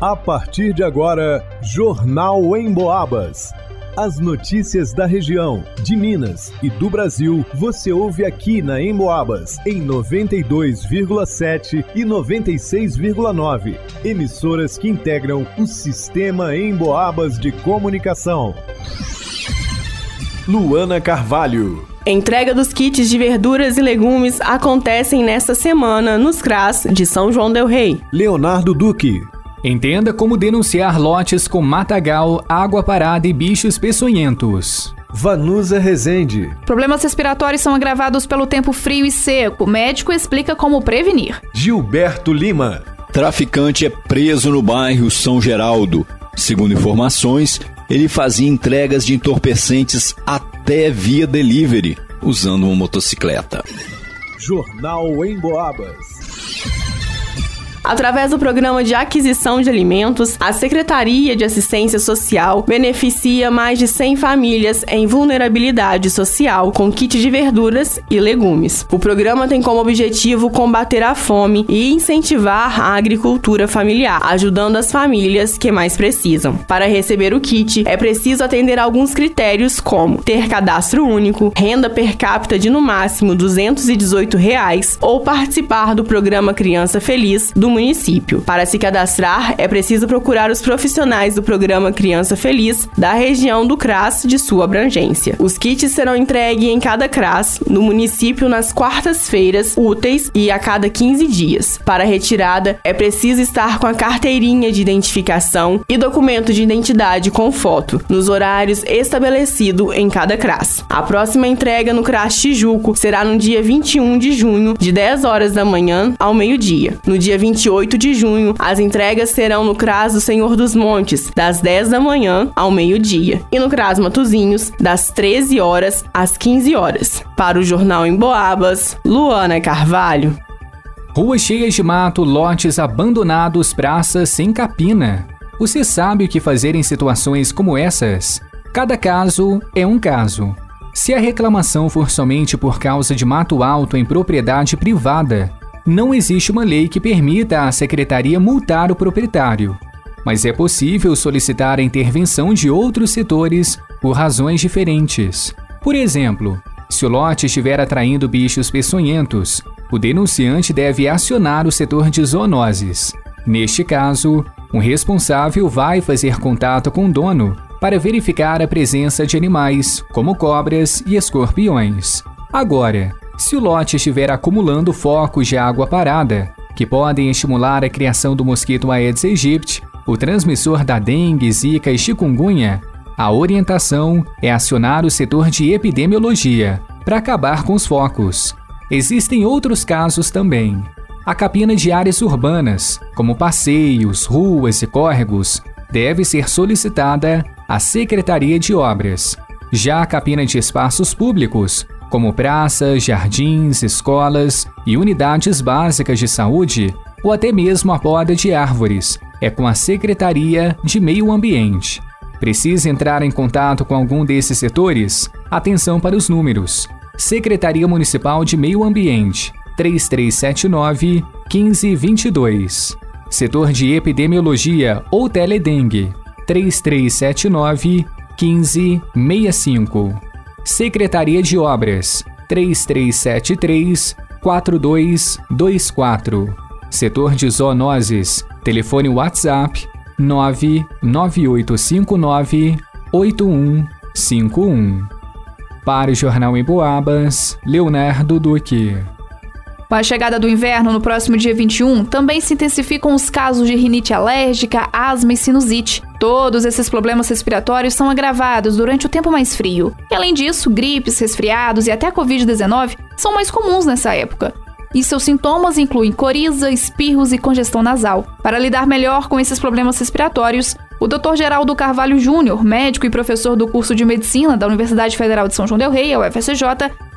A partir de agora, Jornal em Boabas. As notícias da região, de Minas e do Brasil, você ouve aqui na Emboabas, em 92,7 e 96,9. Emissoras que integram o sistema Emboabas de comunicação. Luana Carvalho. Entrega dos kits de verduras e legumes acontecem nesta semana nos CRAS de São João del Rei. Leonardo Duque. Entenda como denunciar lotes com matagal, água parada e bichos peçonhentos. Vanusa Rezende. Problemas respiratórios são agravados pelo tempo frio e seco. O médico explica como prevenir. Gilberto Lima. Traficante é preso no bairro São Geraldo. Segundo informações, ele fazia entregas de entorpecentes até via delivery, usando uma motocicleta. Jornal em Boabas. Através do programa de aquisição de alimentos, a Secretaria de Assistência Social beneficia mais de 100 famílias em vulnerabilidade social com kit de verduras e legumes. O programa tem como objetivo combater a fome e incentivar a agricultura familiar, ajudando as famílias que mais precisam. Para receber o kit, é preciso atender alguns critérios como ter cadastro único, renda per capita de no máximo 218 reais, ou participar do programa Criança Feliz do município. Para se cadastrar, é preciso procurar os profissionais do programa Criança Feliz da região do CRAS de sua abrangência. Os kits serão entregues em cada CRAS no município nas quartas-feiras úteis e a cada 15 dias. Para retirada, é preciso estar com a carteirinha de identificação e documento de identidade com foto, nos horários estabelecidos em cada CRAS. A próxima entrega no CRAS Tijuco será no dia 21 de junho, de 10 horas da manhã ao meio-dia. No dia 28 28 de junho, as entregas serão no CRAS do Senhor dos Montes, das 10 da manhã ao meio-dia, e no CRAS Matozinhos, das 13 horas às 15 horas. Para o Jornal em Boabas, Luana Carvalho. Ruas cheias de mato, lotes abandonados, praças sem capina. Você sabe o que fazer em situações como essas? Cada caso é um caso. Se a reclamação for somente por causa de mato alto em propriedade privada, não existe uma lei que permita à secretaria multar o proprietário, mas é possível solicitar a intervenção de outros setores por razões diferentes. Por exemplo, se o lote estiver atraindo bichos peçonhentos, o denunciante deve acionar o setor de zoonoses. Neste caso, um responsável vai fazer contato com o dono para verificar a presença de animais, como cobras e escorpiões. Agora, se o lote estiver acumulando focos de água parada, que podem estimular a criação do mosquito Aedes aegypti, o transmissor da dengue, zika e chikungunya, a orientação é acionar o setor de epidemiologia para acabar com os focos. Existem outros casos também. A capina de áreas urbanas, como passeios, ruas e córregos, deve ser solicitada à Secretaria de Obras. Já a capina de espaços públicos, como praças, jardins, escolas e unidades básicas de saúde, ou até mesmo a poda de árvores, é com a Secretaria de Meio Ambiente. Precisa entrar em contato com algum desses setores? Atenção para os números. Secretaria Municipal de Meio Ambiente, 3379 1522. Setor de Epidemiologia ou Teledengue, 3379 1565. Secretaria de Obras 3373 4224. Setor de Zoonoses. Telefone WhatsApp 99859 8151. Para o Jornal em Boabas, Leonardo Duque. Com a chegada do inverno no próximo dia 21, também se intensificam os casos de rinite alérgica, asma e sinusite. Todos esses problemas respiratórios são agravados durante o tempo mais frio. E além disso, gripes, resfriados e até a Covid-19 são mais comuns nessa época. E seus sintomas incluem coriza, espirros e congestão nasal. Para lidar melhor com esses problemas respiratórios, o Dr. Geraldo Carvalho Júnior, médico e professor do curso de medicina da Universidade Federal de São João del Rei, a UFSJ,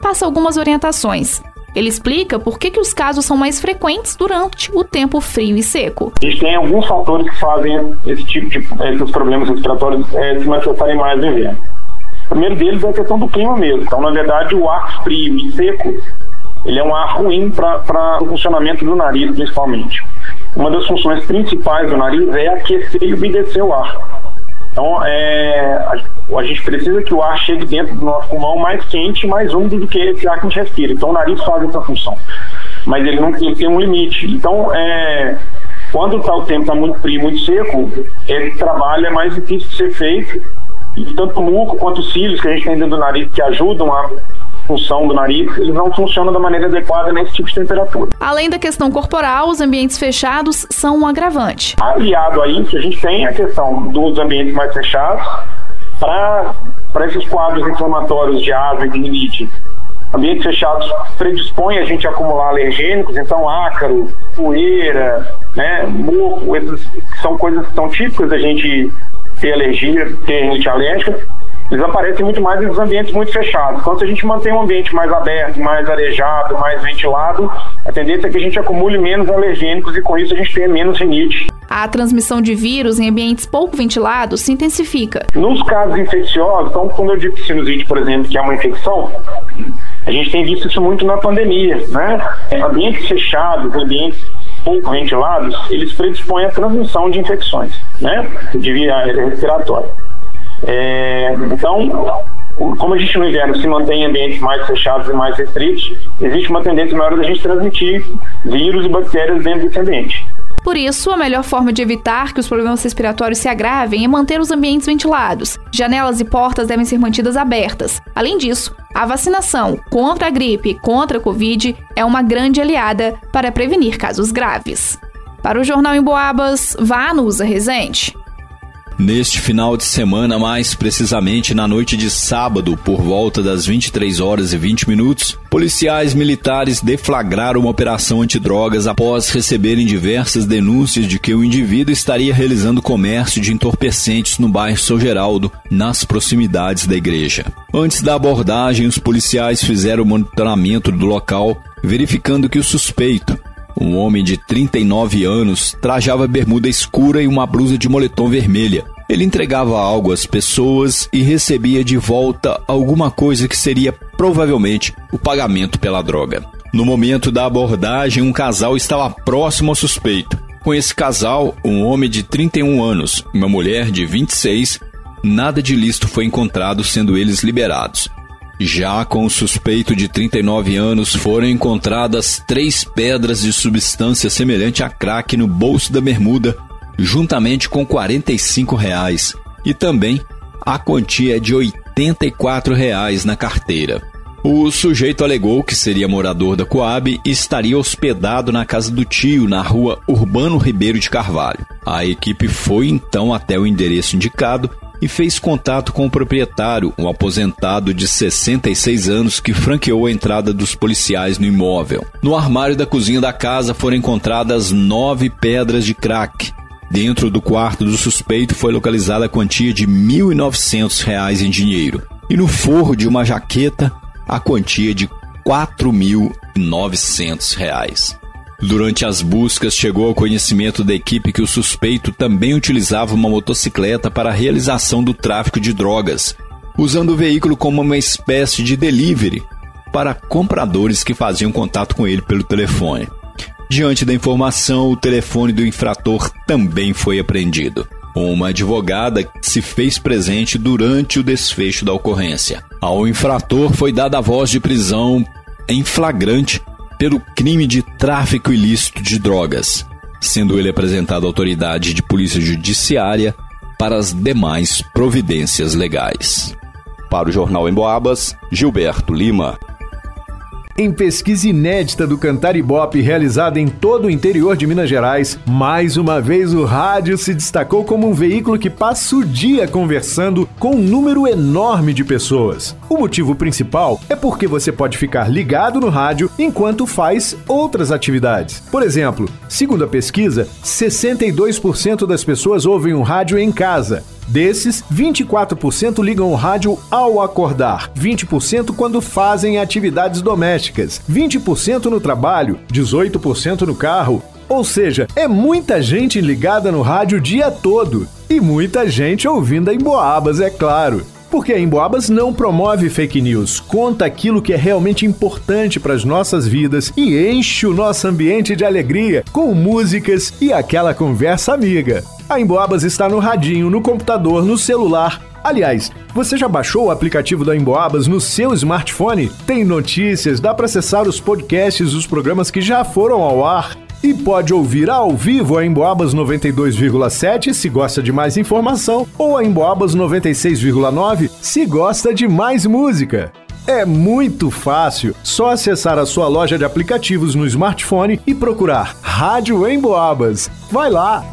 passa algumas orientações. Ele explica por que, que os casos são mais frequentes durante o tempo frio e seco. A gente tem alguns fatores que fazem esse tipo de esses problemas respiratórios é, se manifestarem mais no inverno. O primeiro deles é a questão do clima mesmo. Então, na verdade, o ar frio e seco ele é um ar ruim para o funcionamento do nariz, principalmente. uma das funções principais do nariz é aquecer e umedecer o ar. Então, é, a, a, gente precisa que o ar chegue dentro do nosso pulmão mais quente, mais úmido do que esse ar que a gente respira. Então, o nariz faz essa função. Mas ele não ele tem um limite. Então, é, quando tá, o tempo está muito frio, muito seco, esse trabalho é mais difícil de ser feito. E tanto o muco quanto os cílios que a gente tem dentro do nariz, que ajudam a função do nariz, eles não funcionam da maneira adequada nesse tipo de temperatura. Além da questão corporal, os ambientes fechados são um agravante. Aliado a isso, a gente tem a questão dos ambientes mais fechados para esses quadros inflamatórios de asma e de rinite. Ambientes fechados predispõem a gente a acumular alergênicos, então ácaro, poeira, né, moco, essas são coisas que são típicas da gente ter alergia, ter rinite alérgica eles aparecem muito mais nos ambientes muito fechados. Então, se a gente mantém um ambiente mais aberto, mais arejado, mais ventilado, a tendência é que a gente acumule menos alergênicos e com isso a gente tenha menos rinite. A transmissão de vírus em ambientes pouco ventilados se intensifica. Nos casos infecciosos, então, quando eu digo sinusite, por exemplo, que é uma infecção, a gente tem visto isso muito na pandemia, né? Ambientes fechados, ambientes pouco ventilados, eles predispõem à transmissão de infecções, né? De via respiratória. É, então, como a gente no inverno se mantém em ambientes mais fechados e mais restritos, existe uma tendência maior da gente transmitir vírus e bactérias dentro desse ambiente. Por isso, a melhor forma de evitar que os problemas respiratórios se agravem é manter os ambientes ventilados. Janelas e portas devem ser mantidas abertas. Além disso, a vacinação contra a gripe e contra a Covid é uma grande aliada para prevenir casos graves. Para o Jornal em Boabas, vá a Nusa Resente. Neste final de semana, mais precisamente na noite de sábado, por volta das 23 horas e 20 minutos, policiais militares deflagraram uma operação antidrogas após receberem diversas denúncias de que o indivíduo estaria realizando comércio de entorpecentes no bairro São Geraldo, nas proximidades da igreja. Antes da abordagem, os policiais fizeram o monitoramento do local, verificando que o suspeito, um homem de 39 anos trajava bermuda escura e uma blusa de moletom vermelha. Ele entregava algo às pessoas e recebia de volta alguma coisa que seria provavelmente o pagamento pela droga. No momento da abordagem, um casal estava próximo ao suspeito. Com esse casal, um homem de 31 anos e uma mulher de 26, nada de listo foi encontrado, sendo eles liberados. Já com o suspeito de 39 anos, foram encontradas três pedras de substância semelhante a crack no bolso da bermuda, juntamente com 45 reais, e também a quantia de 84 reais na carteira. O sujeito alegou que seria morador da Coab e estaria hospedado na casa do tio, na rua Urbano Ribeiro de Carvalho. A equipe foi então até o endereço indicado e fez contato com o proprietário, um aposentado de 66 anos que franqueou a entrada dos policiais no imóvel. No armário da cozinha da casa foram encontradas nove pedras de crack. Dentro do quarto do suspeito foi localizada a quantia de R$ 1.900 em dinheiro. E no forro de uma jaqueta, a quantia de R$ 4.900. Durante as buscas, chegou ao conhecimento da equipe que o suspeito também utilizava uma motocicleta para a realização do tráfico de drogas, usando o veículo como uma espécie de delivery para compradores que faziam contato com ele pelo telefone. Diante da informação, o telefone do infrator também foi apreendido. Uma advogada se fez presente durante o desfecho da ocorrência. Ao infrator foi dada a voz de prisão em flagrante pelo crime de tráfico ilícito de drogas, sendo ele apresentado à autoridade de polícia judiciária para as demais providências legais. Para o Jornal em Boabas, Gilberto Lima. Em pesquisa inédita do Cantar Ibope realizada em todo o interior de Minas Gerais, mais uma vez o rádio se destacou como um veículo que passa o dia conversando com um número enorme de pessoas. O motivo principal é porque você pode ficar ligado no rádio enquanto faz outras atividades. Por exemplo, segundo a pesquisa, 62% das pessoas ouvem o rádio em casa, Desses, 24% ligam o rádio ao acordar, 20% quando fazem atividades domésticas, 20% no trabalho, 18% no carro. Ou seja, é muita gente ligada no rádio o dia todo e muita gente ouvindo em Boabas, é claro. Porque a Emboabas não promove fake news, conta aquilo que é realmente importante para as nossas vidas e enche o nosso ambiente de alegria com músicas e aquela conversa amiga. A Emboabas está no radinho, no computador, no celular. Aliás, você já baixou o aplicativo da Emboabas no seu smartphone? Tem notícias, dá para acessar os podcasts dos programas que já foram ao ar e pode ouvir ao vivo a Emboabas 92,7 se gosta de mais informação ou a Emboabas 96,9 se gosta de mais música. É muito fácil, só acessar a sua loja de aplicativos no smartphone e procurar Rádio Emboabas. Vai lá!